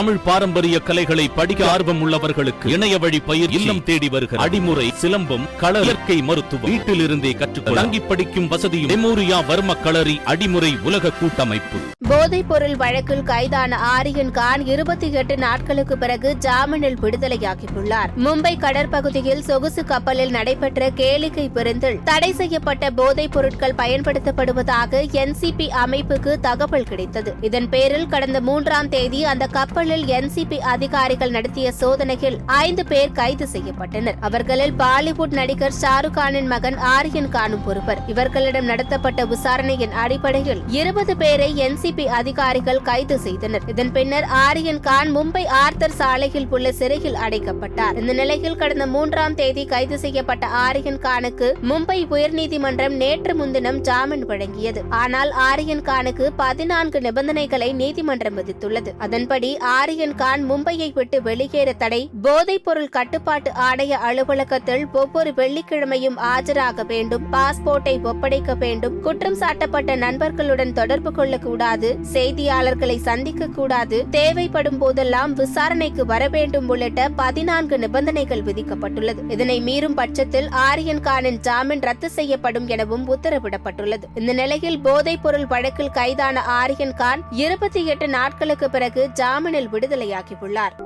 தமிழ் பாரம்பரிய கலைகளை படிக்க ஆர்வம் உள்ளவர்களுக்கு இணைய வழி பயிர் இல்லம் தேடி வருகிற அடிமுறை சிலம்பம் கள இயற்கை மருத்துவம் வீட்டில் இருந்தே கற்றுக்கொள்ள தங்கி படிக்கும் வசதியும் மெமோரியா வர்ம களரி அடிமுறை உலக கூட்டமைப்பு. போதைப் பொருள் வழக்கில் கைதான ஆரியன் கான் இருபத்தி எட்டு நாட்களுக்கு பிறகு ஜாமீனில் விடுதலையாகியுள்ளார். மும்பை கடற்பகுதியில் சொகுசு கப்பலில் நடைபெற்ற கேளிக்கை விருந்தில் தடை செய்யப்பட்ட போதைப் பொருட்கள் பயன்படுத்தப்படுவதாக என்சிபி அமைப்புக்கு தகவல் கிடைத்தது. இதன் பேரில் கடந்த மூன்றாம் தேதி அந்த கப்பலில் என்சிபி அதிகாரிகள் நடத்திய சோதனையில் ஐந்து பேர் கைது செய்யப்பட்டனர். அவர்களில் பாலிவுட் நடிகர் ஷாருக் கானின் மகன் ஆரியன் கானும் ஒருவர். இவர்களிடம் நடத்தப்பட்ட விசாரணையின் அடிப்படையில் இருபது பேரை என்சிபி அதிகாரிகள் கைது செய்தனர். இதன் பின்னர் ஆரியன் கான் மும்பை ஆர்த்தர் சாலையில் உள்ள சிறையில் அடைக்கப்பட்டார். இந்த நிலையில் கடந்த மூன்றாம் தேதி கைது செய்யப்பட்ட ஆரியன் கானுக்கு மும்பை உயர்நீதிமன்றம் நேற்று முன்தினம் ஜாமீன் வழங்கியது. ஆனால் ஆரியன் கானுக்கு பதினான்கு நிபந்தனைகளை நீதிமன்றம் விதித்துள்ளது. அதன்படி ஆரியன் கான் மும்பையை விட்டு வெளியேற தடை. போதைப் பொருள் கட்டுப்பாட்டு ஆணைய அலுவலகத்தில் ஒவ்வொரு வெள்ளிக்கிழமையும் ஆஜராக வேண்டும். பாஸ்போர்ட்டை ஒப்படைக்க வேண்டும். குற்றம் சாட்டப்பட்ட நண்பர்களுடன் தொடர்பு கொள்ளக்கூடாது. செய்தியாளர்களை சந்திக்க கூடாது. தேவைப்படும் போதெல்லாம் விசாரணைக்கு வர வேண்டும் உள்ளிட்ட பதினான்கு நிபந்தனைகள் விதிக்கப்பட்டுள்ளது. இதனை மீறும் பட்சத்தில் ஆரியன் கானின் ஜாமீன் ரத்து செய்யப்படும் எனவும் உத்தரவிடப்பட்டுள்ளது. இந்த நிலையில் போதைப் பொருள் வழக்கில் கைதான ஆரியன் கான் இருபத்தி எட்டு நாட்களுக்கு பிறகு ஜாமீனில் விடுதலையாகியுள்ளார்.